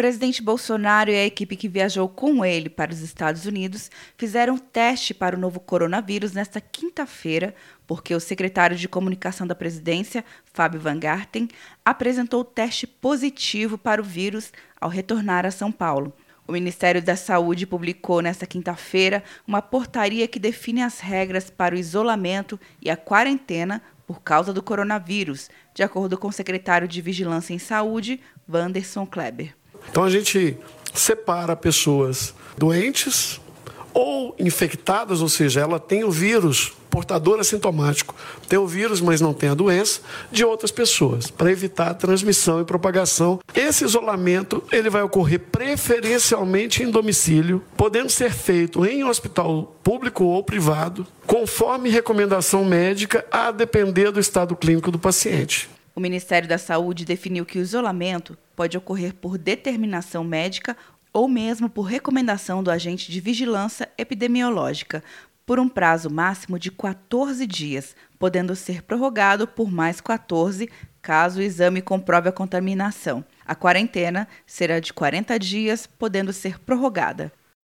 presidente Bolsonaro e a equipe que viajou com ele para os Estados Unidos fizeram teste para o novo coronavírus nesta quinta-feira, porque o secretário de comunicação da presidência, Fábio Van Garten, apresentou teste positivo para o vírus ao retornar a São Paulo. O Ministério da Saúde publicou nesta quinta-feira uma portaria que define as regras para o isolamento e a quarentena por causa do coronavírus, de acordo com o secretário de Vigilância em Saúde, Wanderson Kleber. Então a gente separa pessoas doentes ou infectadas, ou seja, ela tem o vírus portador assintomático, tem o vírus, mas não tem a doença, de outras pessoas, para evitar a transmissão e propagação. Esse isolamento ele vai ocorrer preferencialmente em domicílio, podendo ser feito em hospital público ou privado, conforme recomendação médica, a depender do estado clínico do paciente. O Ministério da Saúde definiu que o isolamento pode ocorrer por determinação médica ou mesmo por recomendação do agente de vigilância epidemiológica, por um prazo máximo de 14 dias, podendo ser prorrogado por mais 14 caso o exame comprove a contaminação. A quarentena será de 40 dias, podendo ser prorrogada.